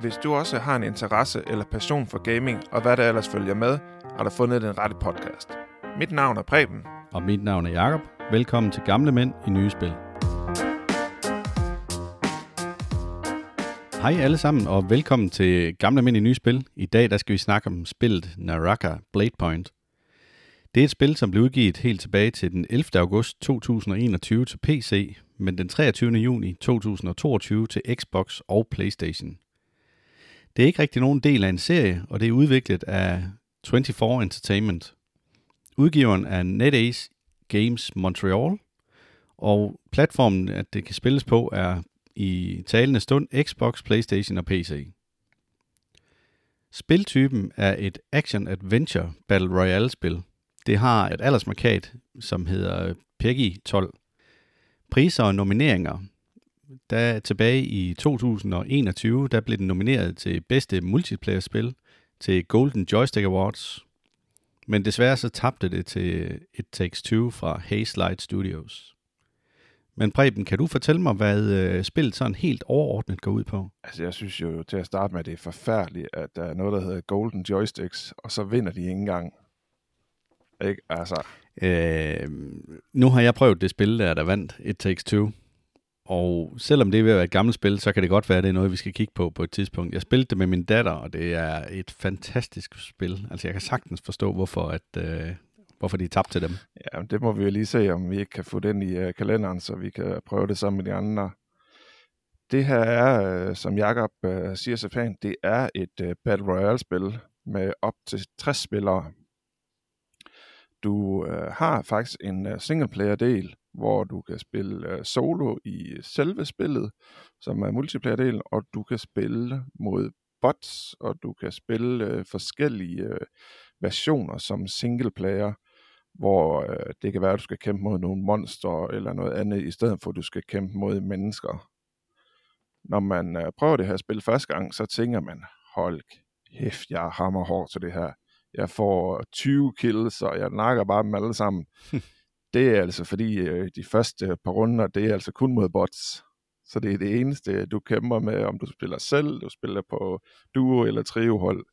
Hvis du også har en interesse eller passion for gaming, og hvad der ellers følger med, har du fundet den rette podcast. Mit navn er Preben. Og mit navn er Jakob. Velkommen til Gamle Mænd i Nye Spil. Hej alle sammen, og velkommen til Gamle Mænd i Nye Spil. I dag der skal vi snakke om spillet Naraka Blade Point. Det er et spil, som blev udgivet helt tilbage til den 11. august 2021 til PC, men den 23. juni 2022 til Xbox og PlayStation. Det er ikke rigtig nogen del af en serie, og det er udviklet af 24 Entertainment. Udgiveren er NetEase Games Montreal, og platformen, at det kan spilles på, er i talende stund Xbox, PlayStation og PC. Spiltypen er et action-adventure battle royale-spil. Det har et aldersmarkat, som hedder PEGI 12. Priser og nomineringer. Der tilbage i 2021, der blev den nomineret til bedste multiplayer-spil til Golden Joystick Awards. Men desværre så tabte det til It Takes Two fra Hazelight Studios. Men Preben, kan du fortælle mig, hvad øh, spillet sådan helt overordnet går ud på? Altså, jeg synes jo til at starte med, at det er forfærdeligt, at der er noget, der hedder Golden Joysticks, og så vinder de ikke engang. Ikke? Altså. Øh, nu har jeg prøvet det spil, der der vandt It Takes Two. Og selvom det er ved at være et gammelt spil, så kan det godt være, at det er noget, vi skal kigge på på et tidspunkt. Jeg spillede det med min datter, og det er et fantastisk spil. Altså, jeg kan sagtens forstå, hvorfor, at, øh, hvorfor de er tabt til dem. Ja, det må vi jo lige se, om vi ikke kan få den i øh, kalenderen, så vi kan prøve det sammen med de andre. Det her er, øh, som Jakob øh, siger så pænt, det er et øh, Battle Royale-spil med op til 60 spillere. Du øh, har faktisk en øh, singleplayer-del, hvor du kan spille øh, solo i selve spillet, som er multiplayer-delen, og du kan spille mod bots, og du kan spille øh, forskellige øh, versioner som singleplayer, hvor øh, det kan være, at du skal kæmpe mod nogle monster eller noget andet, i stedet for at du skal kæmpe mod mennesker. Når man øh, prøver det her spil første gang, så tænker man, hold kæft, jeg hammer hårdt til det her. Jeg får øh, 20 kills, og jeg nakker bare dem alle sammen. det er altså fordi, øh, de første øh, par runder, det er altså kun mod bots. Så det er det eneste, du kæmper med, om du spiller selv, du spiller på duo eller trio hold.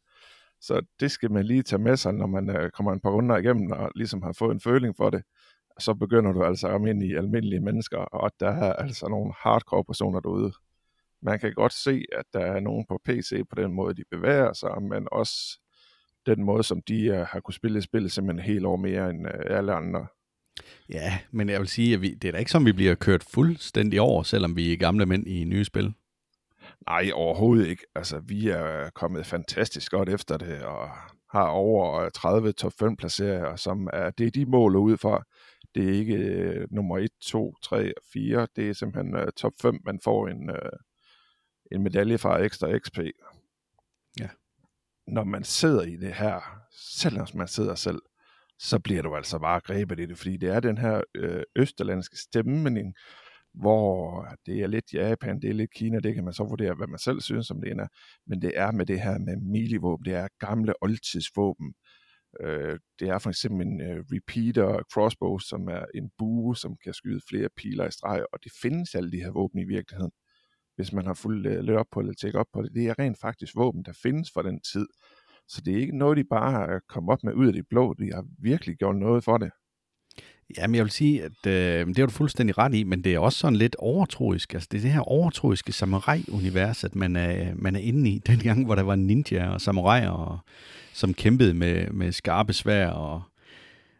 Så det skal man lige tage med sig, når man øh, kommer en par runder igennem og ligesom har fået en føling for det. Så begynder du altså at ramme ind i almindelige mennesker, og der er altså nogle hardcore personer derude. Man kan godt se, at der er nogen på PC på den måde, de bevæger sig, men også den måde, som de uh, har kunne spille spillet simpelthen helt over mere end uh, alle andre. Ja, men jeg vil sige, at vi, det er da ikke som, vi bliver kørt fuldstændig over, selvom vi er gamle mænd i nye spil. Nej, overhovedet ikke. Altså, vi er kommet fantastisk godt efter det, og har over 30 top 5 placeringer, som er, det de mål ud fra. Det er ikke uh, nummer 1, 2, 3 og 4. Det er simpelthen uh, top 5, man får en, uh, en medalje fra ekstra XP. Ja. Når man sidder i det her, selvom man sidder selv, så bliver du altså bare grebet i det, fordi det er den her øh, østerlandske stemning, hvor det er lidt Japan, det er lidt Kina, det kan man så vurdere, hvad man selv synes om det ender, men det er med det her med milivåben, det er gamle oldtidsvåben. Øh, det er for eksempel en øh, repeater crossbow, som er en bue, som kan skyde flere piler i streg, og det findes alle de her våben i virkeligheden hvis man har fuldt øh, lidt op på det, tjekket op på det, det er rent faktisk våben, der findes fra den tid. Så det er ikke noget, de bare har kommet op med ud af det blå. De har virkelig gjort noget for det. Jamen, jeg vil sige, at øh, det har du fuldstændig ret i, men det er også sådan lidt overtroisk. Altså, det er det her overtroiske samurai-univers, at man er, man er inde i, den gang, hvor der var ninja og samuraier, og, som kæmpede med, med skarpe svær og,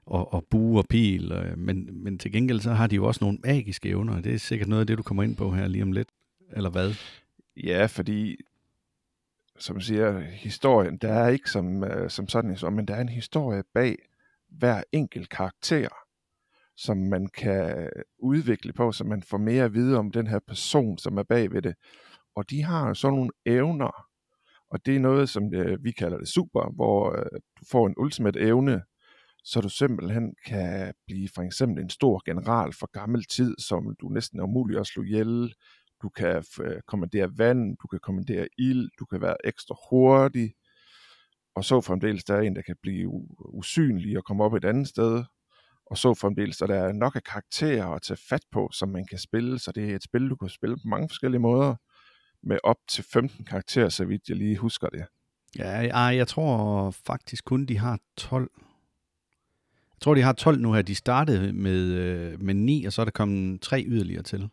og, og bue og pil. Øh, men, men til gengæld så har de jo også nogle magiske evner, og det er sikkert noget af det, du kommer ind på her lige om lidt eller hvad? Ja, fordi, som siger, historien, der er ikke som, øh, som sådan en men der er en historie bag hver enkelt karakter, som man kan udvikle på, så man får mere at vide om den her person, som er bag ved det. Og de har sådan nogle evner, og det er noget, som øh, vi kalder det super, hvor øh, du får en ultimate evne, så du simpelthen kan blive for eksempel en stor general for gammel tid, som du næsten er umulig at slå ihjel, du kan øh, kommandere vand, du kan kommandere ild, du kan være ekstra hurtig, og så fremdeles der er en, der kan blive usynlig og komme op et andet sted, og så fremdeles der er nok af karakterer at tage fat på, som man kan spille, så det er et spil, du kan spille på mange forskellige måder, med op til 15 karakterer, så vidt jeg lige husker det. Ja, jeg, jeg tror faktisk kun, de har 12. Jeg tror, de har 12 nu her. De startede med, øh, med 9, og så er der kommet tre yderligere til.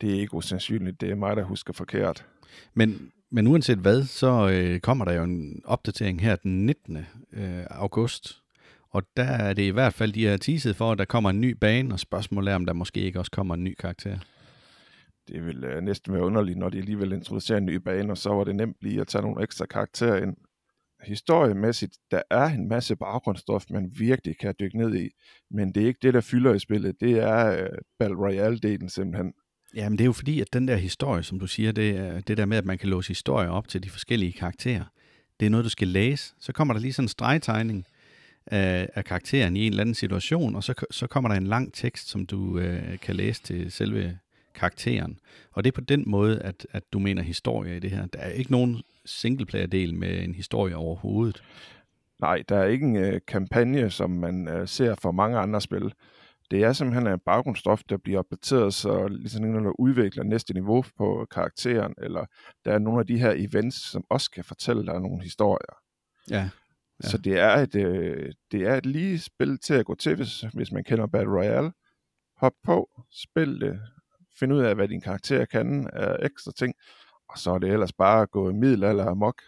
Det er ikke usandsynligt. Det er mig, der husker forkert. Men, men uanset hvad, så øh, kommer der jo en opdatering her den 19. Øh, august. Og der er det i hvert fald, de har teaset for, at der kommer en ny bane, og spørgsmålet er, om der måske ikke også kommer en ny karakter. Det vil øh, næsten være underligt, når de alligevel introducerer en ny bane, og så var det nemt lige at tage nogle ekstra karakterer ind. Historiemæssigt, der er en masse baggrundsstof, man virkelig kan dykke ned i, men det er ikke det, der fylder i spillet. Det er øh, Battle Royale-delen simpelthen. Jamen det er jo fordi, at den der historie, som du siger, det, er, det der med, at man kan låse historier op til de forskellige karakterer, det er noget, du skal læse. Så kommer der lige sådan en stregtegning af, af karakteren i en eller anden situation, og så, så kommer der en lang tekst, som du øh, kan læse til selve karakteren. Og det er på den måde, at, at du mener historie i det her. Der er ikke nogen singleplayer-del med en historie overhovedet. Nej, der er ikke en øh, kampagne, som man øh, ser for mange andre spil. Det er simpelthen en baggrundsstof, der bliver opdateret, så ligesom når du udvikler næste niveau på karakteren, eller der er nogle af de her events, som også kan fortælle dig nogle historier. Ja. ja. Så det er, et, øh, det er et lige spil til at gå til, hvis, hvis man kender Battle Royale. Hop på, spil det, find ud af, hvad din karakter kan af ekstra ting, og så er det ellers bare at gå middelalder amok.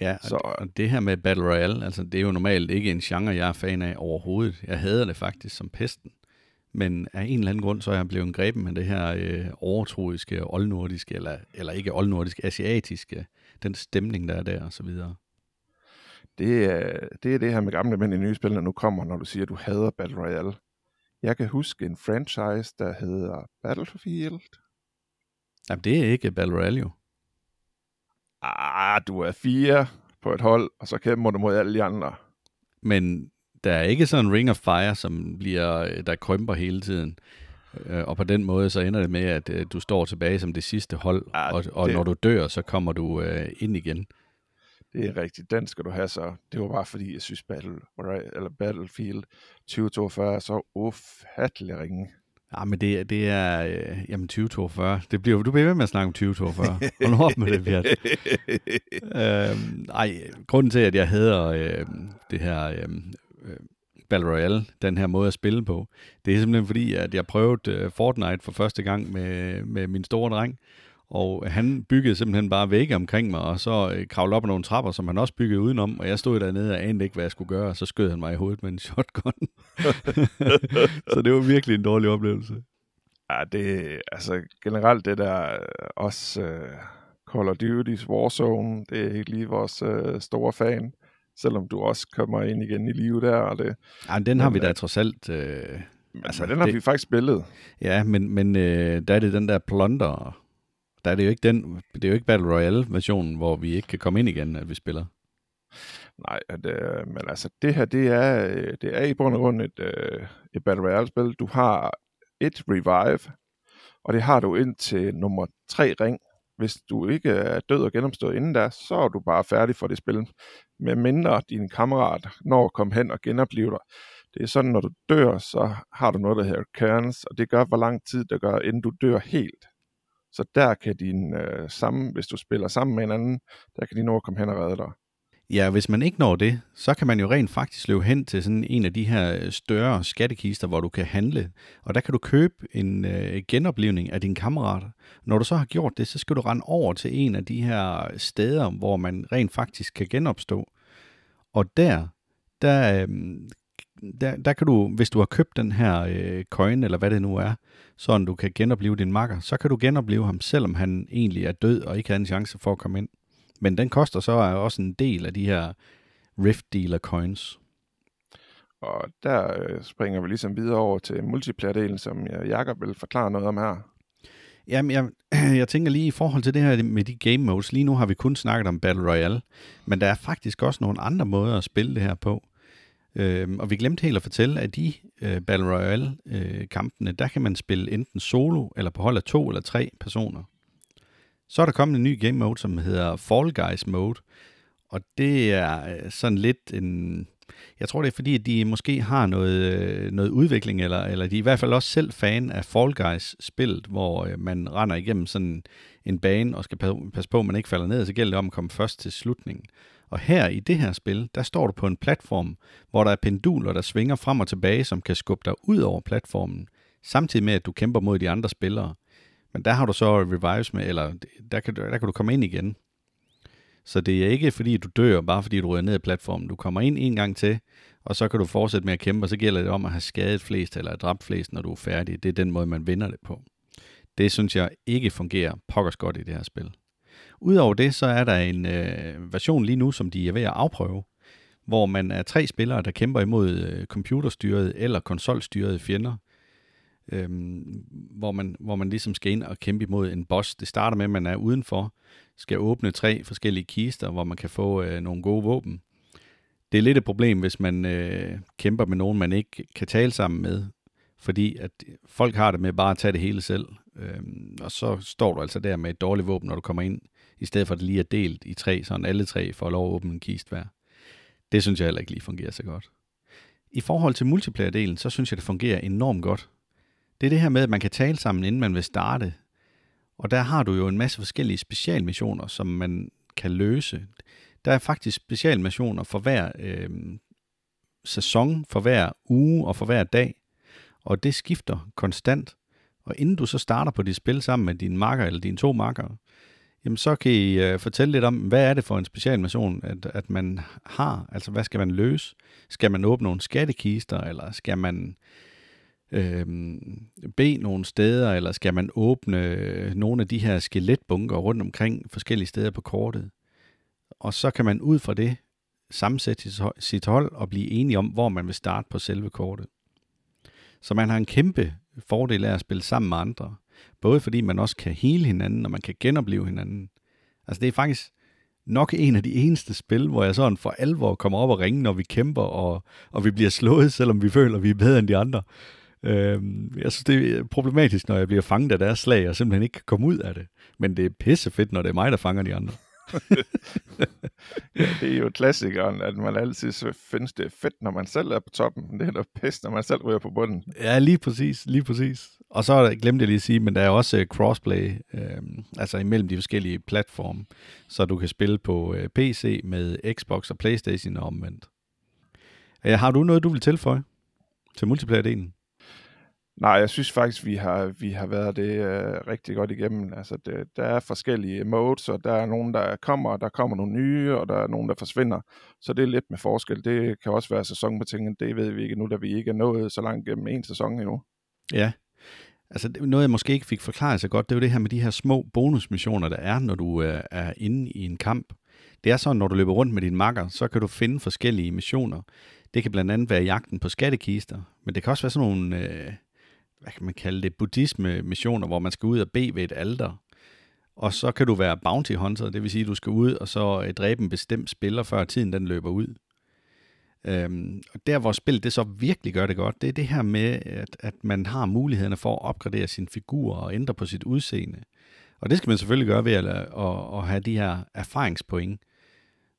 Ja, så, og det her med Battle Royale, altså det er jo normalt ikke en genre, jeg er fan af overhovedet. Jeg hader det faktisk som pesten. Men af en eller anden grund, så er jeg blevet grebet med det her øh, overtroiske, oldnordiske, eller, eller ikke oldnordiske, asiatiske, den stemning, der er der, og så videre. Det er, det er det her med gamle mænd i nye spil, der nu kommer, når du siger, at du hader Battle Royale. Jeg kan huske en franchise, der hedder Battlefield. Jamen, det er ikke Battle Royale jo. Ah, du er fire på et hold, og så kæmper du mod alle de andre. Men der er ikke sådan en ring of fire, som bliver, der krymper hele tiden. Øh, og på den måde, så ender det med, at øh, du står tilbage som det sidste hold, ja, og, og det... når du dør, så kommer du uh, ind igen. Det er rigtigt. Den skal du have så. Det var bare fordi, jeg synes Battle, eller Battlefield 2042 er så ufattelig ringe. Ja, men det, det er, øh, jamen 2042, det bliver, du bliver ved med at snakke om 2042. Hold op med det, Bjørn. øhm, ej, grunden til, at jeg hedder øh, det her øh, Battle Royale, den her måde at spille på, det er simpelthen fordi, at jeg prøvede øh, Fortnite for første gang med, med min store dreng, og han byggede simpelthen bare vægge omkring mig, og så øh, kravlede op ad nogle trapper, som han også byggede udenom, og jeg stod dernede og anede ikke, hvad jeg skulle gøre, og så skød han mig i hovedet med en shotgun. så det var virkelig en dårlig oplevelse. Ja, det altså generelt det der øh, også uh, Call of Duty's Warzone, det er ikke lige vores uh, store fan, selvom du også kommer ind igen i live der. Og det, ja, den har men, vi da trods alt... Uh, men, altså, men den har det, vi faktisk spillet. Ja, men, men uh, der er det den der plunder der er det jo ikke den, det er jo ikke Battle Royale-versionen, hvor vi ikke kan komme ind igen, at vi spiller. Nej, at, øh, men altså det her, det er, øh, det er i bund og grund et, øh, et Battle Royale-spil. Du har et revive, og det har du ind til nummer 3 ring. Hvis du ikke er død og genomstået inden da, så er du bare færdig for det spil. Med mindre din kammerat når at komme hen og genopleve dig. Det er sådan, når du dør, så har du noget, der hedder Cairns, og det gør, hvor lang tid det gør, inden du dør helt. Så der kan din øh, sammen, hvis du spiller sammen med en anden, der kan de nå at komme hen og redde dig. Ja, hvis man ikke når det, så kan man jo rent faktisk løbe hen til sådan en af de her øh, større skattekister, hvor du kan handle. Og der kan du købe en øh, genoplevning af dine kammerater. Når du så har gjort det, så skal du rende over til en af de her steder, hvor man rent faktisk kan genopstå. Og der, der, øh, der, der kan du, hvis du har købt den her øh, coin, eller hvad det nu er, sådan du kan genopleve din makker, så kan du genopleve ham, selvom han egentlig er død og ikke har en chance for at komme ind. Men den koster så også en del af de her Rift Dealer coins. Og der øh, springer vi ligesom videre over til multiplayer-delen, som Jakob vil forklare noget om her. Jamen, jeg, jeg tænker lige i forhold til det her med de game modes. Lige nu har vi kun snakket om Battle Royale, men der er faktisk også nogle andre måder at spille det her på. Øh, og vi glemte helt at fortælle, at i øh, Battle Royale-kampene, øh, der kan man spille enten solo, eller på hold af to eller tre personer. Så er der kommet en ny game mode, som hedder Fall Guys Mode, og det er øh, sådan lidt en, Jeg tror, det er fordi, at de måske har noget, øh, noget udvikling, eller, eller de er i hvert fald også selv fan af Fall Guys-spillet, hvor øh, man render igennem sådan en bane og skal passe på, at man ikke falder ned, så gælder det om at komme først til slutningen. Og her i det her spil, der står du på en platform, hvor der er penduler, der svinger frem og tilbage, som kan skubbe dig ud over platformen, samtidig med, at du kæmper mod de andre spillere. Men der har du så revives med, eller der kan, der kan du komme ind igen. Så det er ikke fordi, du dør, bare fordi du ryger ned i platformen. Du kommer ind en gang til, og så kan du fortsætte med at kæmpe, og så gælder det om at have skadet flest eller dræbt flest, når du er færdig. Det er den måde, man vinder det på. Det synes jeg ikke fungerer pokkers godt i det her spil. Udover det, så er der en øh, version lige nu, som de er ved at afprøve, hvor man er tre spillere, der kæmper imod øh, computerstyrede eller konsolstyrede fjender, øhm, hvor, man, hvor man ligesom skal ind og kæmpe imod en boss. Det starter med, at man er udenfor, skal åbne tre forskellige kister, hvor man kan få øh, nogle gode våben. Det er lidt et problem, hvis man øh, kæmper med nogen, man ikke kan tale sammen med, fordi at folk har det med bare at tage det hele selv. Øhm, og så står du altså der med et dårligt våben, når du kommer ind, i stedet for at det lige er delt i tre, så alle tre får lov at åbne en kist hver. Det synes jeg heller ikke lige fungerer så godt. I forhold til multiplayer-delen, så synes jeg, det fungerer enormt godt. Det er det her med, at man kan tale sammen, inden man vil starte. Og der har du jo en masse forskellige specialmissioner, som man kan løse. Der er faktisk specialmissioner for hver øh, sæson, for hver uge og for hver dag. Og det skifter konstant. Og inden du så starter på dit spil sammen med din marker eller dine to marker, jamen så kan I uh, fortælle lidt om, hvad er det for en specialmission, at, at man har? Altså, hvad skal man løse? Skal man åbne nogle skattekister, eller skal man øh, bede nogle steder, eller skal man åbne øh, nogle af de her skeletbunker rundt omkring forskellige steder på kortet? Og så kan man ud fra det sammensætte sit hold og blive enige om, hvor man vil starte på selve kortet. Så man har en kæmpe fordel af at spille sammen med andre. Både fordi man også kan hele hinanden, og man kan genopleve hinanden. Altså det er faktisk nok en af de eneste spil, hvor jeg sådan for alvor kommer op og ringe, når vi kæmper, og, og vi bliver slået, selvom vi føler, at vi er bedre end de andre. Øhm, jeg synes, det er problematisk, når jeg bliver fanget af deres slag, og simpelthen ikke kan komme ud af det. Men det er pissefedt, når det er mig, der fanger de andre. ja, det er jo klassikeren, at man altid findes det fedt, når man selv er på toppen. Det er da pest, når man selv ryger på bunden. Ja, lige præcis, lige præcis. Og så glemte jeg lige at sige, men der er også øh, crossplay, øh, altså imellem de forskellige platforme, så du kan spille på øh, PC med Xbox og Playstation og omvendt. Ja, har du noget, du vil tilføje til multiplayer-delen? Nej, jeg synes faktisk, vi har, vi har været det øh, rigtig godt igennem. Altså, det, der er forskellige modes, og der er nogen, der kommer, der kommer nogle nye, og der er nogen, der forsvinder. Så det er lidt med forskel. Det kan også være sæsonbetinget. Det ved vi ikke nu, da vi ikke er nået så langt gennem en sæson endnu. Ja, altså noget, jeg måske ikke fik forklaret så godt, det er jo det her med de her små bonusmissioner, der er, når du øh, er inde i en kamp. Det er sådan, når du løber rundt med din makker, så kan du finde forskellige missioner. Det kan blandt andet være jagten på skattekister, men det kan også være sådan nogle... Øh, hvad kan man kalde det, buddhisme-missioner, hvor man skal ud og bede ved et alter. Og så kan du være bounty hunter, det vil sige, at du skal ud og så øh, dræbe en bestemt spiller, før tiden den løber ud. Øhm, og der, hvor spillet det så virkelig gør det godt, det er det her med, at, at man har mulighederne for at opgradere sin figur og ændre på sit udseende. Og det skal man selvfølgelig gøre ved at, at, at have de her erfaringspoint,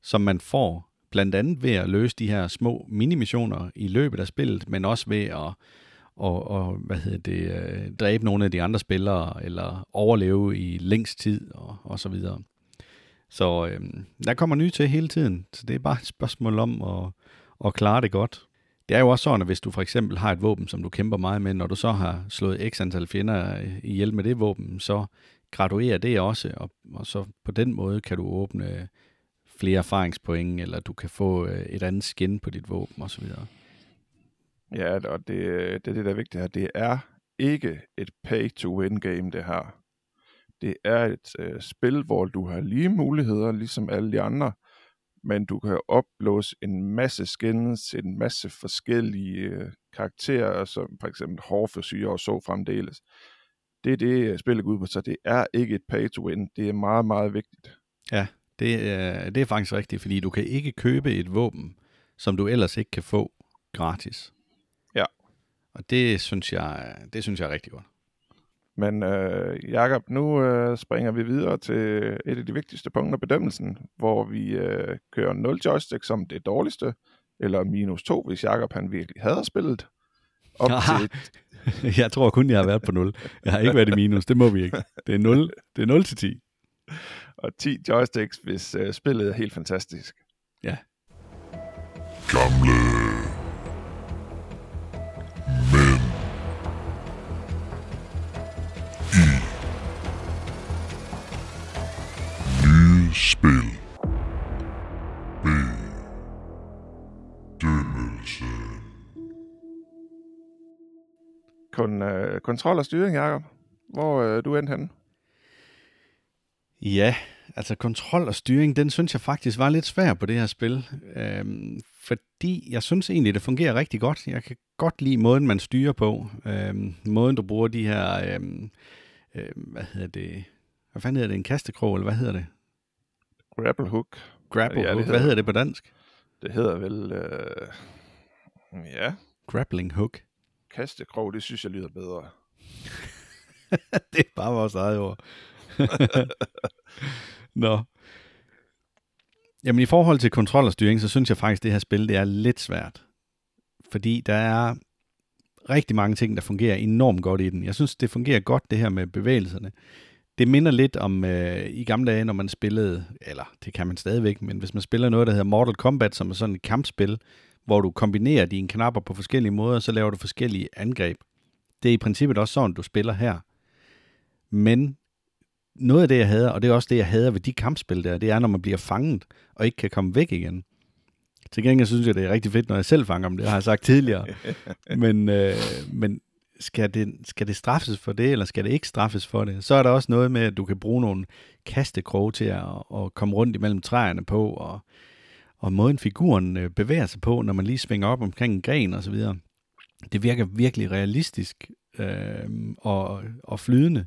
som man får blandt andet ved at løse de her små minimissioner i løbet af spillet, men også ved at og, og hvad hedder det, øh, dræbe nogle af de andre spillere, eller overleve i længst tid, og, og så videre. Så øh, der kommer nye til hele tiden, så det er bare et spørgsmål om at, at klare det godt. Det er jo også sådan, at hvis du for eksempel har et våben, som du kæmper meget med, når du så har slået x antal fjender ihjel med det våben, så graduerer det også, og, og så på den måde kan du åbne flere erfaringspoint, eller du kan få øh, et andet skin på dit våben osv. Ja, og det, øh, det er det, der er vigtigt her. Det er ikke et pay-to-win game, det her. Det er et øh, spil, hvor du har lige muligheder, ligesom alle de andre, men du kan opblåse en masse skins, en masse forskellige øh, karakterer, som for eksempel hårforsyre og så fremdeles. Det er det, øh, spillet går ud på, så det er ikke et pay-to-win. Det er meget, meget vigtigt. Ja, det er, det er faktisk rigtigt, fordi du kan ikke købe et våben, som du ellers ikke kan få gratis. Og det synes jeg, det synes jeg er rigtig godt. Men øh, Jakob, nu øh, springer vi videre til et af de vigtigste punkter bedømmelsen, hvor vi øh, kører 0 joystick som det dårligste, eller minus 2, hvis Jakob han virkelig havde spillet. Op Aha. til, jeg tror kun, jeg har været på 0. Jeg har ikke været i minus, det må vi ikke. Det er 0, det er 0 til 10. og 10 joysticks, hvis øh, spillet er helt fantastisk. Ja. Gamle. Spil. B. Dømmelse. Kon, øh, kontrol og styring, Jakob. Hvor øh, du endt henne? Ja, altså kontrol og styring, den synes jeg faktisk var lidt svær på det her spil. Øhm, fordi jeg synes egentlig, det fungerer rigtig godt. Jeg kan godt lide måden, man styrer på. Øhm, måden, du bruger de her, øhm, øhm, hvad hedder det, hvad fanden hedder det, en kastekrog, eller hvad hedder det? Grapple hook. Grapple Ja, hook, hedder hvad hedder det på dansk? Det hedder vel... Øh, ja, Grappling hook. kastekrog, det synes jeg lyder bedre. det er bare vores eget ord. Nå. Jamen i forhold til kontrol og styring, så synes jeg faktisk, at det her spil det er lidt svært. Fordi der er rigtig mange ting, der fungerer enormt godt i den. Jeg synes, det fungerer godt, det her med bevægelserne. Det minder lidt om øh, i gamle dage, når man spillede, eller det kan man stadigvæk, men hvis man spiller noget, der hedder Mortal Kombat, som er sådan et kampspil, hvor du kombinerer dine knapper på forskellige måder, så laver du forskellige angreb. Det er i princippet også sådan, du spiller her. Men noget af det, jeg hader, og det er også det, jeg hader ved de kampspil der, det er, når man bliver fanget og ikke kan komme væk igen. Til gengæld synes jeg, det er rigtig fedt, når jeg selv fanger dem. Det har jeg sagt tidligere. men øh, men skal, det, skal det straffes for det, eller skal det ikke straffes for det? Så er der også noget med, at du kan bruge nogle kastekroge til at, at komme rundt imellem træerne på, og, og måden figuren øh, bevæger sig på, når man lige svinger op omkring en gren og så videre. Det virker virkelig realistisk øh, og, og flydende.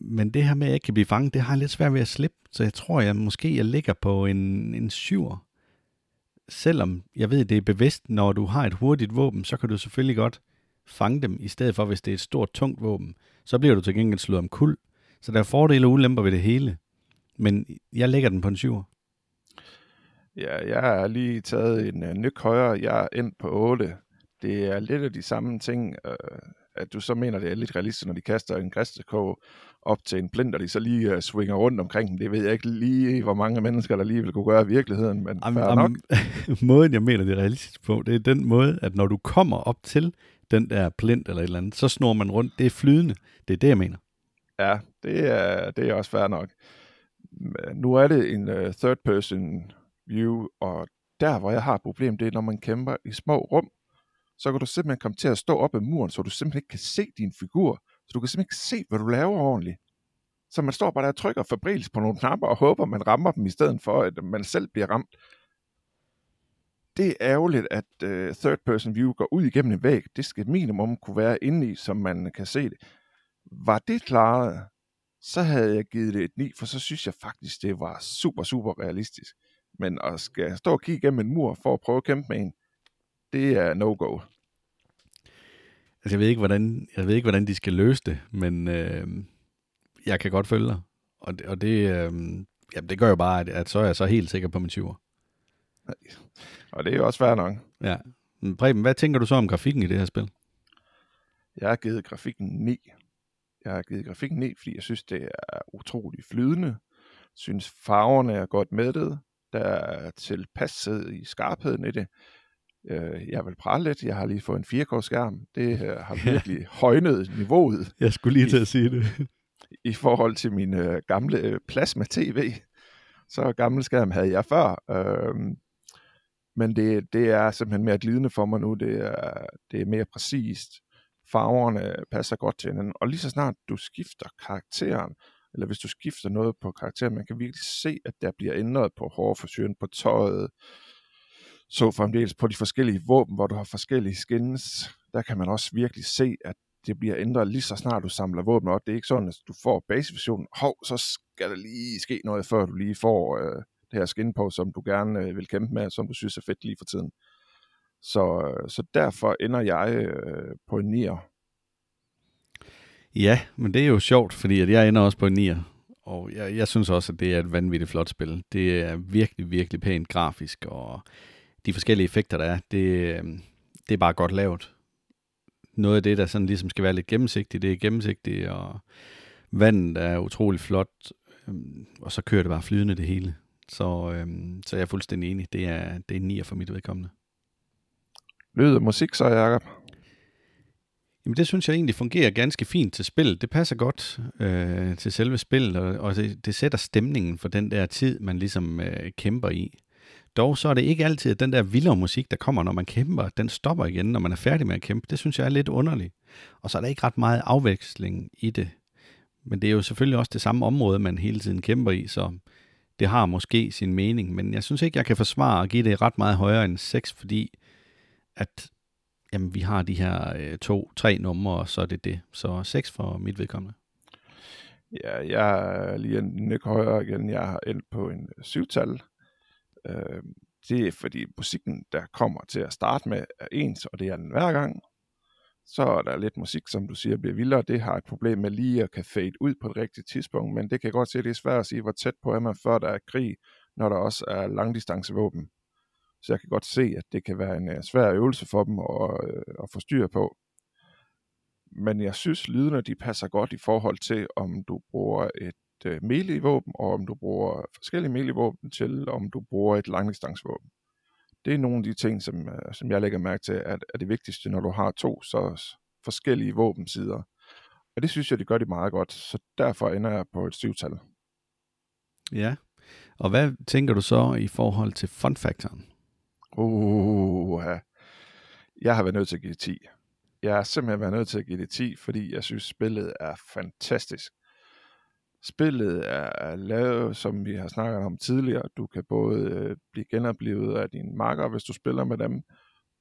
Men det her med, at jeg ikke kan blive fanget, det har jeg lidt svært ved at slippe. Så jeg tror, jeg måske jeg ligger på en, en syver. Selvom jeg ved, det er bevidst, når du har et hurtigt våben, så kan du selvfølgelig godt fange dem, i stedet for, hvis det er et stort, tungt våben. Så bliver du til gengæld slået om kul. Så der er fordele og ulemper ved det hele. Men jeg lægger den på en syver. Ja, jeg har lige taget en uh, nyk højere. Jeg er endt på 8. Det er lidt af de samme ting, uh, at du så mener, det er lidt realistisk, når de kaster en græstekog op til en blind, og de så lige uh, swinger rundt omkring den. Det ved jeg ikke lige, hvor mange mennesker, der lige vil kunne gøre i virkeligheden, men Am, fair nok. am, måden, jeg mener, det er realistisk på, det er den måde, at når du kommer op til den der plint eller et eller andet, så snor man rundt. Det er flydende. Det er det, jeg mener. Ja, det er, det er også fair nok. Nu er det en uh, third person view, og der, hvor jeg har et problem, det er, når man kæmper i små rum, så kan du simpelthen komme til at stå op ad muren, så du simpelthen ikke kan se din figur, så du kan simpelthen ikke se, hvad du laver ordentligt. Så man står bare der og trykker fabrils på nogle knapper og håber, man rammer dem, i stedet for, at man selv bliver ramt. Det er ærgerligt, at øh, third person view går ud igennem en væg. Det skal minimum kunne være inde i, så man kan se det. Var det klaret, så havde jeg givet det et 9, for så synes jeg faktisk, det var super, super realistisk. Men at skal stå og kigge igennem en mur for at prøve at kæmpe med en, det er no-go. Altså, jeg ved ikke, hvordan, jeg ved ikke, hvordan de skal løse det, men øh, jeg kan godt følge dig. Og det, og det, øh, jamen, det gør jo bare, at, at så er jeg så helt sikker på min 20'er. Og det er jo også fair nok. Ja. Men Preben, hvad tænker du så om grafikken i det her spil? Jeg har givet grafikken 9. Jeg har givet grafikken 9, fordi jeg synes, det er utrolig flydende. synes farverne er godt mættet. Der er tilpasset i skarpheden i det. Øh, Jeg vil prale lidt. Jeg har lige fået en 4K-skærm. Det øh, har Ja. virkelig højnet niveauet Jeg skulle lige til at sige det. i forhold til min øh, gamle øh, plasma-tv. Så gammel skærm havde jeg før. Øhm, men det, det er simpelthen mere glidende for mig nu. Det er, det er mere præcist. Farverne passer godt til hinanden. Og lige så snart du skifter karakteren, eller hvis du skifter noget på karakteren, man kan virkelig se, at der bliver ændret på hårforsyren, på tøjet, så fremdeles på de forskellige våben, hvor du har forskellige skins. Der kan man også virkelig se, at det bliver ændret lige så snart du samler våben op. Det er ikke sådan, at du får basisversionen. Hov, så skal der lige ske noget, før du lige får øh, det her skin på, som du gerne øh, vil kæmpe med, som du synes er fedt lige for tiden. Så, øh, så derfor ender jeg øh, på en 9'er. Ja, men det er jo sjovt, fordi at jeg ender også på en 9'er. Og jeg, jeg synes også, at det er et vanvittigt flot spil. Det er virkelig, virkelig pænt grafisk, og de forskellige effekter, der er, det, øh, det er bare godt lavet. Noget af det, der sådan ligesom skal være lidt gennemsigtigt, det er gennemsigtigt, og vandet er utrolig flot, øh, og så kører det bare flydende det hele. Så, øh, så jeg er fuldstændig enig. Det er, det er nier for mit vedkommende. Lyd og musik så, Jacob? Jamen det synes jeg egentlig fungerer ganske fint til spil. Det passer godt øh, til selve spillet, og, og det, det sætter stemningen for den der tid, man ligesom øh, kæmper i. Dog så er det ikke altid, at den der vildere musik, der kommer, når man kæmper, den stopper igen, når man er færdig med at kæmpe. Det synes jeg er lidt underligt. Og så er der ikke ret meget afveksling i det. Men det er jo selvfølgelig også det samme område, man hele tiden kæmper i, så det har måske sin mening. Men jeg synes ikke, jeg kan forsvare at give det ret meget højere end 6, fordi at jamen, vi har de her øh, to, tre numre, og så er det det. Så 6 for mit vedkommende. Ja, jeg er lige en nyk højere igen. Jeg har endt på en øh, syvtal. Øh, det er fordi musikken, der kommer til at starte med, er ens, og det er den hver gang. Så er der lidt musik, som du siger, bliver vildere. Det har et problem med lige at kan fade ud på et rigtigt tidspunkt, men det kan godt se, det er svært at sige, hvor tæt på er man, før der er krig, når der også er langdistancevåben. Så jeg kan godt se, at det kan være en øh, svær øvelse for dem at, øh, at få styr på. Men jeg synes, lydene de passer godt i forhold til, om du bruger et øh, melee-våben, og om du bruger forskellige melee-våben til, om du bruger et langdistancevåben. Det er nogle af de ting, som, uh, som jeg lægger mærke til, at er det vigtigste, når du har to så forskellige våbensider. Og det synes jeg, det gør de meget godt, så derfor ender jeg på et syvtal. Ja, og hvad tænker du så i forhold til fun-faktoren? Uh, jeg har været nødt til at give det 10. Jeg har simpelthen været nødt til at give det 10, fordi jeg synes, spillet er fantastisk. Spillet er lavet, som vi har snakket om tidligere. Du kan både øh, blive genoplevet af dine marker, hvis du spiller med dem.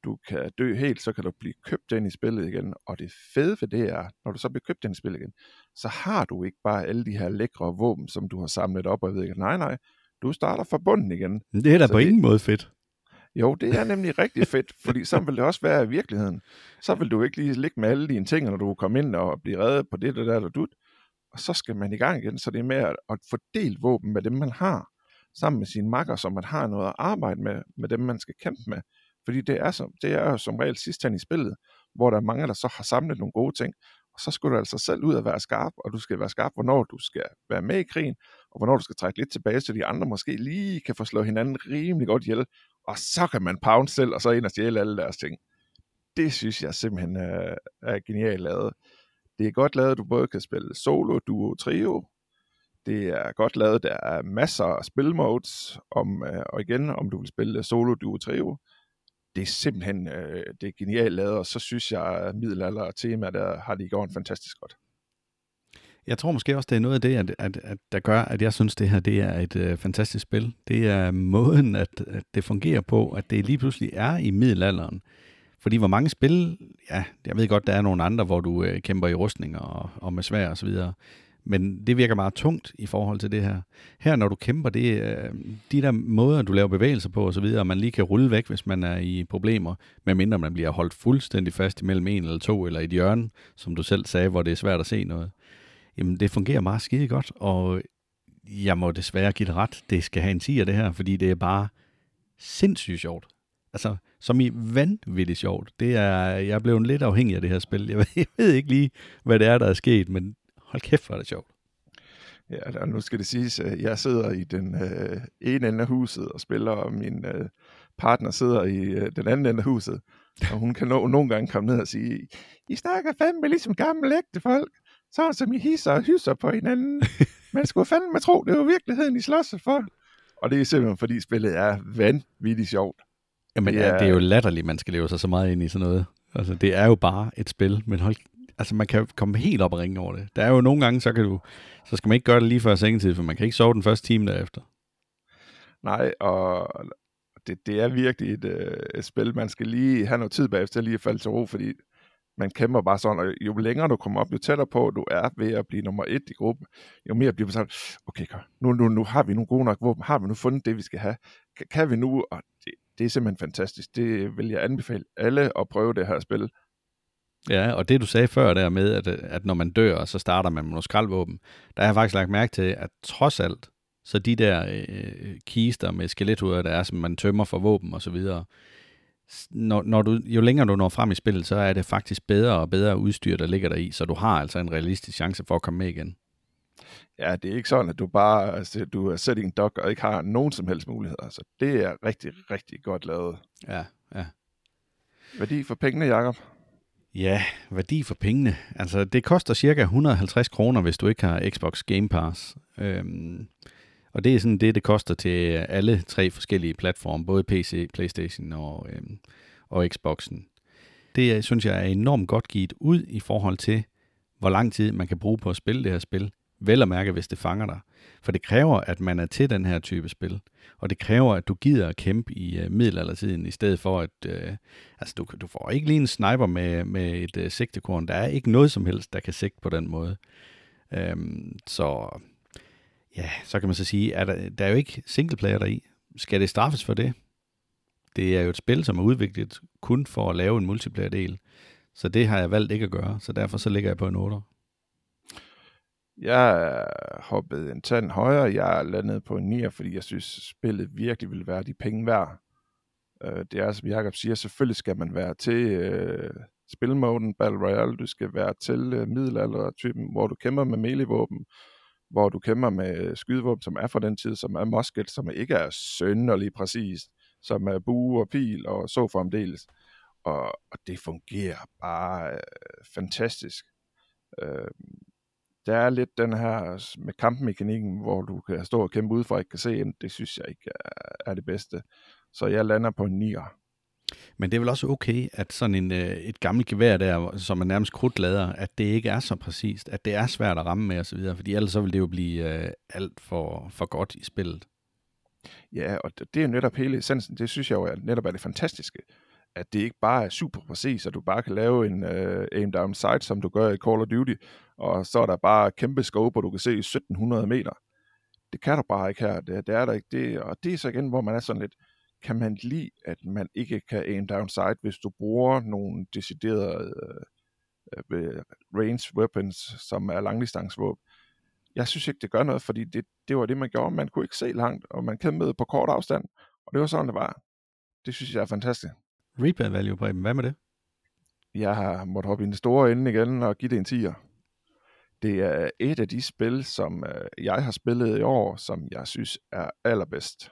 Du kan dø helt, så kan du blive købt ind i spillet igen. Og det fede ved det er, når du så bliver købt ind i spillet igen, så har du ikke bare alle de her lækre våben, som du har samlet op, og jeg ved ikke, nej, nej, du starter fra bunden igen. Det er da Så på det- ingen måde fedt. Jo, det er nemlig rigtig fedt, fordi så vil det også være i virkeligheden. Så vil du ikke lige ligge med alle dine ting, når du kommer ind og blive reddet på det, der der, der dut. Og så skal man i gang igen, så det er med at, at fordele våben med dem, man har, sammen med sine makker, så man har noget at arbejde med, med dem, man skal kæmpe med. Fordi det er, som, det er jo som regel sidst hen i spillet, hvor der er mange, der så har samlet nogle gode ting, og så skal du altså selv ud og være skarp, og du skal være skarp, hvornår du skal være med i krigen, og hvornår du skal trække lidt tilbage, så de andre måske lige kan få slået hinanden rimelig godt ihjel, og så kan man pound selv, og så ind og stjæle alle deres ting. Det synes jeg simpelthen er, er genialt lavet. Det er godt lavet, at du både kan spille solo, duo, trio. Det er godt lavet, der er masser af spilmodes, om, øh, og igen, om du vil spille solo, duo, trio. Det er simpelthen øh, det er genialt lavet, og så synes jeg, at middelalder og tema, der har de gjort fantastisk godt. Jeg tror måske også, det er noget af det, at, at, at der gør, at jeg synes, det her det er et øh, fantastisk spil. Det er måden, at, at det fungerer på, at det lige pludselig er i middelalderen. Fordi hvor mange spil, ja, jeg ved godt, der er nogle andre, hvor du øh, kæmper i rustninger og, og med svær og så videre. Men det virker meget tungt i forhold til det her. Her, når du kæmper, det er øh, de der måder, du laver bevægelser på og så videre, og man lige kan rulle væk, hvis man er i problemer, medmindre man bliver holdt fuldstændig fast imellem en eller to, eller i et hjørne, som du selv sagde, hvor det er svært at se noget. Jamen, det fungerer meget skide godt, og jeg må desværre give det ret. Det skal have en siger det her, fordi det er bare sindssygt sjovt. Altså, som i vanvittigt sjovt. Det er, jeg er blevet lidt afhængig af det her spil. Jeg ved, jeg ved ikke lige, hvad det er, der er sket, men hold kæft, hvor er det sjovt. Ja, og nu skal det siges, at jeg sidder i den øh, ene ende af huset og spiller, og min øh, partner sidder i øh, den anden ende af huset. Og hun kan nå, nogle gange komme ned og sige, I snakker fandme ligesom gamle ægte folk, sådan som I hisser og hyser på hinanden. Man skulle fandme tro, det var virkeligheden, I slås for. Og det er simpelthen, fordi spillet er vanvittigt sjovt. Jamen, Det er- er, det er jo latterligt, man skal leve sig så meget ind i sådan noget. Altså, det er jo bare et spil, men hold, altså, man kan komme helt op og ringe over det. Der er jo nogle gange, så kan du, så skal man ikke gøre det lige før sengetid, for man kan ikke sove den første time derefter. Nej, og det, det er virkelig et, øh, et spil, man skal lige have noget tid bagefter lige at falde til ro, fordi man kæmper bare sådan, og jo længere du kommer op, jo tættere på du er ved at blive nummer et i gruppen, jo mere bliver man sådan, okay, nu, nu, nu har vi nogle gode nok våben, har vi nu fundet det, vi skal have, kan, kan vi nu, og det, det er simpelthen fantastisk, det vil jeg anbefale alle at prøve det her spil. Ja, og det du sagde før der med, at, at når man dør, så starter man med nogle skraldvåben, der har jeg faktisk lagt mærke til, at trods alt, Så de der øh, kister med skelethuder, der er, som man tømmer for våben og så videre, når, når du, jo længere du når frem i spillet, så er det faktisk bedre og bedre udstyr, der ligger der i, så du har altså en realistisk chance for at komme med igen. Ja, det er ikke sådan, at du bare altså, du er setting dog og ikke har nogen som helst muligheder. Altså, det er rigtig, rigtig godt lavet. Ja, ja. Værdi for pengene, Jacob? Ja, værdi for pengene. Altså, det koster cirka 150 kroner, hvis du ikke har Xbox Game Pass. Øhm, og det er sådan det, det koster til alle tre forskellige platforme, både PC, Playstation og, øhm, og Xboxen. Det synes jeg er enormt godt givet ud i forhold til, hvor lang tid man kan bruge på at spille det her spil. Vel at mærke, hvis det fanger dig. For det kræver, at man er til den her type spil. Og det kræver, at du gider at kæmpe i uh, middelaldertiden, i stedet for at... Uh, altså, du, du får ikke lige en sniper med, med et uh, sigtekorn. Der er ikke noget som helst, der kan sigte på den måde. Um, så ja, så kan man så sige, at der, der er jo ikke singleplayer deri. Skal det straffes for det? Det er jo et spil, som er udviklet kun for at lave en multiplayer-del. Så det har jeg valgt ikke at gøre, så derfor så ligger jeg på en 8. Jeg hoppede en tand højere. Jeg landede på en 9, fordi jeg synes, spillet virkelig vil være de penge værd. Øh, det er, som Jacob siger, selvfølgelig skal man være til øh, spilmoden Battle Royale. Du skal være til øh, middelalder-typen, hvor du kæmper med melee-våben, hvor du kæmper med skydevåben, som er fra den tid, som er musket, som ikke er sønderlig præcis, som er bue og pil og så fremdeles. Og, og det fungerer bare øh, fantastisk. Øh, der er lidt den her med kampmekanikken, hvor du kan stå og kæmpe ud for ikke kan se ind. Det synes jeg ikke er, det bedste. Så jeg lander på en 9'er. Men det er vel også okay, at sådan en, øh, et gammelt gevær der, som er nærmest krudtlader, at det ikke er så præcist, at det er svært at ramme med osv., fordi ellers så vil det jo blive uh, alt for, for godt i spillet. Ja, og det er jo netop hele essensen. Det synes jeg jo er, netop er det fantastiske at det ikke bare er super præcis, at du bare kan lave en øh, aim down sight, som du gør i Call of Duty, og så er der bare kæmpe scope, og du kan se 1700 meter. Det kan du bare ikke her. Det, det er der ikke. Det, og det er så igen, hvor man er sådan lidt, kan man lide, at man ikke kan aim down sight, hvis du bruger nogle deciderede øh, øh, range weapons, som er langdistancevåben. Jeg synes ikke, det gør noget, fordi det, det var det, man gjorde. Man kunne ikke se langt, og man kæmpede på kort afstand, og det var sådan, det var. Det synes jeg er fantastisk. Replay value, Preben. Hvad med det? Jeg har måttet hoppe i den store ende igen og give det en 10'er. Det er et af de spil, som øh, jeg har spillet i år, som jeg synes er allerbedst.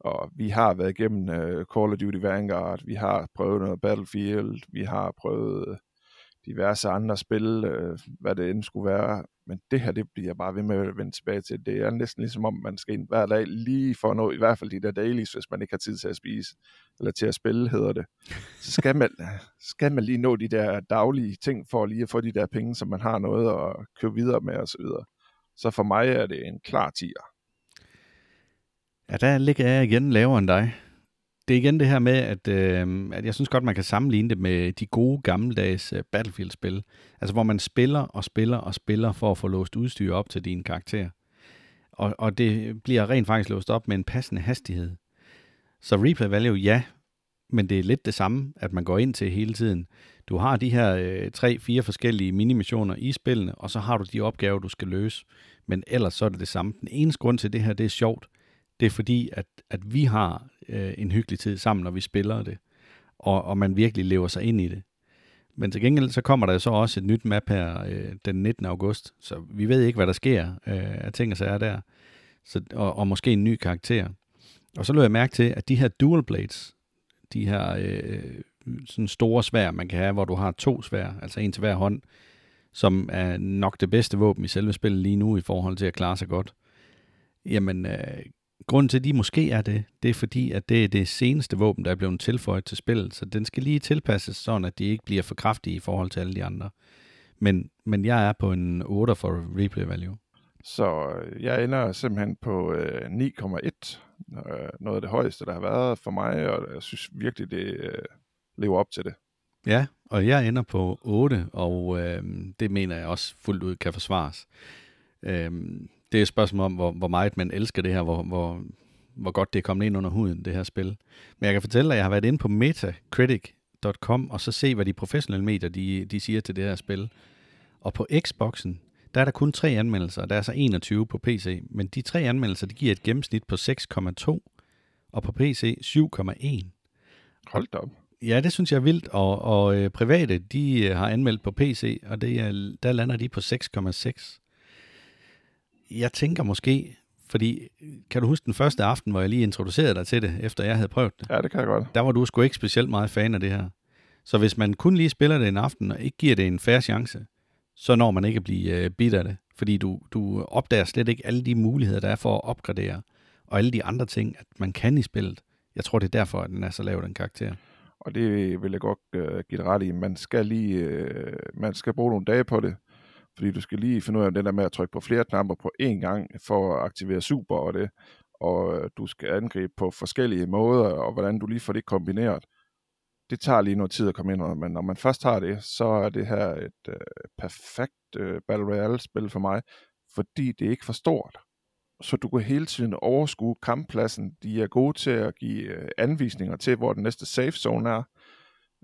Og vi har været igennem uh, Call of Duty Vanguard, vi har prøvet noget Battlefield, vi har prøvet øh, diverse andre spil, uh, hvad det end skulle være. Men det her, det bliver bare ved med at vende tilbage til. Det er næsten ligesom om, man skal ind hver dag lige for at nå, i hvert fald de der dailies, hvis man ikke har tid til at spise, eller til at spille, hedder det. Så skal man, skal man lige nå de der daglige ting, for lige at få de der penge, som man har noget at købe videre med osv. Så, så for mig er det en klar tiger. Ja, der ligger jeg igen lavere end dig. Det er igen det her med, at, øh, at jeg synes godt, man kan sammenligne det med de gode gammeldags uh, Battlefield-spil. Altså hvor man spiller og spiller og spiller for at få låst udstyr op til din karakter. Og, og det bliver rent faktisk låst op med en passende hastighed. Så replay value, ja, men det er lidt det samme, at man går ind til hele tiden. Du har de her øh, tre, fire forskellige minimissioner i spillene, og så har du de opgaver, du skal løse. Men ellers så er det det samme. Den eneste grund til det her, det er sjovt, det er fordi, at, at vi har øh, en hyggelig tid sammen, når vi spiller det, og, og man virkelig lever sig ind i det. Men til gengæld så kommer der så også et nyt map her øh, den 19. august, så vi ved ikke, hvad der sker øh, af ting og sager der, så, og, og måske en ny karakter. Og så løber jeg mærke til, at de her dual blades, de her øh, sådan store svær, man kan have, hvor du har to svær, altså en til hver hånd, som er nok det bedste våben i selve spillet lige nu i forhold til at klare sig godt. Jamen, øh, Grunden til, at de måske er det, det er fordi, at det er det seneste våben, der er blevet tilføjet til spillet, så den skal lige tilpasses, sådan at de ikke bliver for kraftige i forhold til alle de andre. Men, men jeg er på en 8 for replay value. Så øh, jeg ender simpelthen på øh, 9,1. Øh, noget af det højeste, der har været for mig, og jeg synes virkelig, det øh, lever op til det. Ja, og jeg ender på 8, og øh, det mener jeg også fuldt ud kan forsvares. Øh, det er et spørgsmål om, hvor, hvor meget man elsker det her, hvor, hvor, hvor godt det er kommet ind under huden, det her spil. Men jeg kan fortælle dig, at jeg har været inde på metacritic.com, og så se, hvad de professionelle medier, de, de siger til det her spil. Og på Xboxen, der er der kun tre anmeldelser, der er så 21 på PC, men de tre anmeldelser, de giver et gennemsnit på 6,2, og på PC 7,1. Hold da op. Ja, det synes jeg er vildt, og, og øh, private, de øh, har anmeldt på PC, og det er, der lander de på 6,6. Jeg tænker måske, fordi kan du huske den første aften, hvor jeg lige introducerede dig til det, efter jeg havde prøvet det? Ja, det kan jeg godt. Der var du sgu ikke specielt meget fan af det her. Så hvis man kun lige spiller det en aften, og ikke giver det en færre chance, så når man ikke at blive øh, bit af det. Fordi du, du opdager slet ikke alle de muligheder, der er for at opgradere, og alle de andre ting, at man kan i spillet. Jeg tror, det er derfor, at den er så lav, den karakter. Og det vil jeg godt øh, give dig ret i. Man skal lige, øh, man skal bruge nogle dage på det, fordi du skal lige finde ud af det der med at trykke på flere knapper på én gang for at aktivere super og det, og øh, du skal angribe på forskellige måder, og hvordan du lige får det kombineret. Det tager lige noget tid at komme ind under, men når man først har det, så er det her et øh, perfekt øh, Battle Royale-spil for mig, fordi det er ikke for stort. Så du kan hele tiden overskue kamppladsen. De er gode til at give øh, anvisninger til, hvor den næste safe zone er,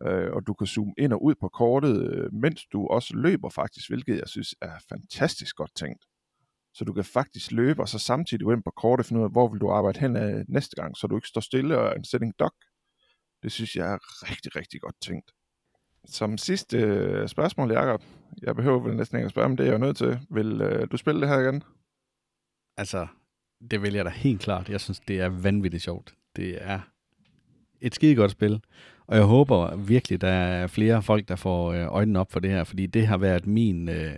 øh, og du kan zoome ind og ud på kortet, øh, mens du også løber faktisk, hvilket jeg synes er fantastisk godt tænkt. Så du kan faktisk løbe, og så samtidig gå ind på kortet og finde ud af, hvor vil du arbejde hen af næste gang, så du ikke står stille og er en sitting dog. Det synes jeg er rigtig, rigtig godt tænkt. Som sidste øh, spørgsmål, Jacob, jeg behøver vel næsten ikke at spørge, men det er jeg jo nødt til. Vil øh, du spille det her igen? Altså, det vil jeg da helt klart. Jeg synes, det er vanvittigt sjovt. Det er et skide godt spil. Og jeg håber virkelig, der er flere folk, der får øh, øjnene op for det her, fordi det har været min øh,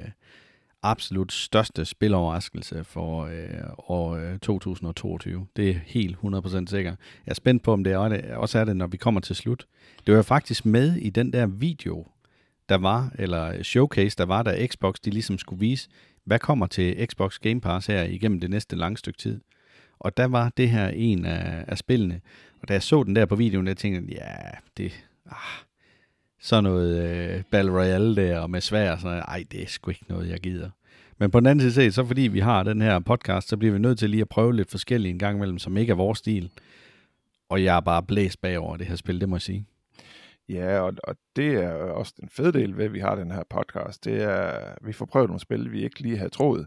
absolut største spiloverraskelse for øh, år øh, 2022. Det er helt 100% sikker. Jeg er spændt på, om det er, også er det, når vi kommer til slut. Det var faktisk med i den der video, der var, eller showcase, der var, der Xbox de ligesom skulle vise, hvad kommer til Xbox Game Pass her igennem det næste lange stykke tid. Og der var det her en af, af spillene. Og da jeg så den der på videoen, der tænkte jeg, ja, det... Ah, sådan noget øh, Battle Royale der, og med svær og sådan noget. Ej, det er sgu ikke noget, jeg gider. Men på den anden side, så fordi vi har den her podcast, så bliver vi nødt til lige at prøve lidt forskellige en gang imellem, som ikke er vores stil. Og jeg er bare blæst bagover det her spil, det må jeg sige. Ja, og, og det er også den fede del ved, at vi har den her podcast. Det er, at vi får prøvet nogle spil, vi ikke lige havde troet,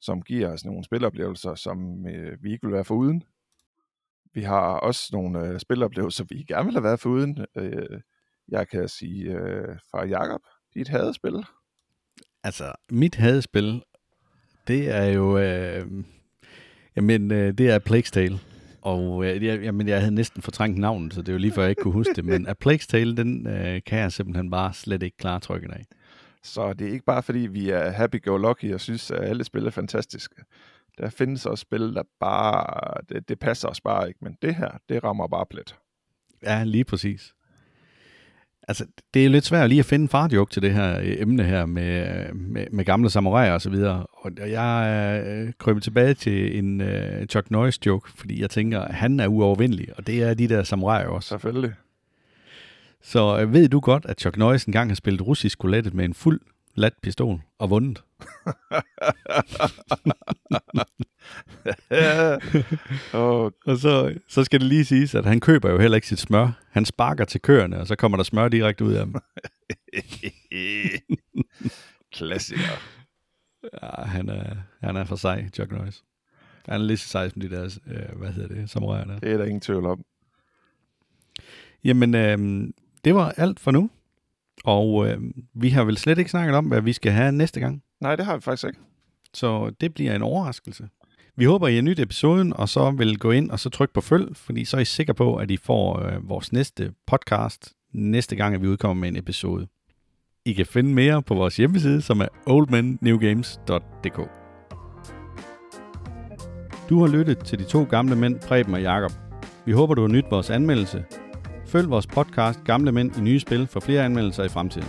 som giver os nogle spiloplevelser, som øh, vi ikke ville være for uden. Vi har også nogle øh, spiloplevelser, vi gerne vil have været for uden. Øh, jeg kan sige øh, fra Jakob, dit hadespil. Altså, mit hadespil, det er jo... Øh, jamen, øh, det er Plague's Tale. Og øh, jeg, jamen, jeg havde næsten fortrængt navnet, så det er jo lige før jeg ikke kunne huske det. Men A Plague's Tale, den øh, kan jeg simpelthen bare slet ikke klare trykket af. Så det er ikke bare fordi, vi er happy-go-lucky og synes, at alle spil er fantastiske. Der findes også spil, der bare, det, det passer os bare ikke, men det her, det rammer bare plet. Ja, lige præcis. Altså, det er lidt svært lige at finde en farjoke til det her øh, emne her med, med, med gamle samuraier og så videre. Og jeg øh, krøbet tilbage til en uh, Chuck Norris joke, fordi jeg tænker, at han er uovervindelig, og det er de der samuraier også. Selvfølgelig. Så øh, ved du godt, at Chuck Norris engang har spillet russisk roulette med en fuld lat pistol og vundet? oh, Og så, så skal det lige siges, at han køber jo heller ikke sit smør. Han sparker til køerne, og så kommer der smør direkte ud af dem. klassiker. Ja, han er, han er for sej, Chuck Norris. Han er lige så sej som de der, øh, hvad hedder det, samuraier der. Det er der ingen tvivl om. Jamen, øh, det var alt for nu. Og øh, vi har vel slet ikke snakket om, hvad vi skal have næste gang. Nej, det har vi faktisk ikke. Så det bliver en overraskelse. Vi håber, I har nyt episoden, og så vil gå ind og så trykke på følg, fordi så er I sikre på, at I får øh, vores næste podcast næste gang, at vi udkommer med en episode. I kan finde mere på vores hjemmeside, som er oldmennewgames.dk. Du har lyttet til de to gamle mænd, Preben og Jakob. Vi håber, du har nyt vores anmeldelse. Følg vores podcast Gamle Mænd i Nye Spil for flere anmeldelser i fremtiden.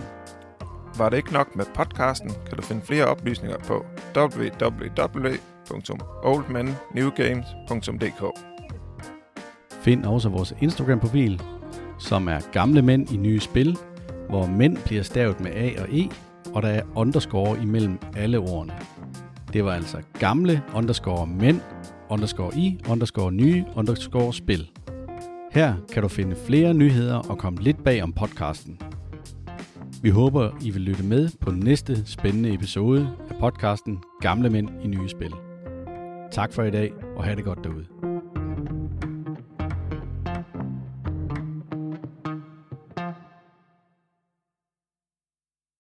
Var det ikke nok med podcasten, kan du finde flere oplysninger på www.oldmennewgames.dk Find også vores Instagram-profil, som er Gamle Mænd i Nye Spil, hvor mænd bliver stavet med A og E, og der er underscore imellem alle ordene. Det var altså gamle underscore mænd, underscore i, underscore nye, underscore spil. Her kan du finde flere nyheder og komme lidt bag om podcasten. Vi håber, I vil lytte med på næste spændende episode af podcasten Gamle Mænd i Nye Spil. Tak for i dag, og have det godt derude.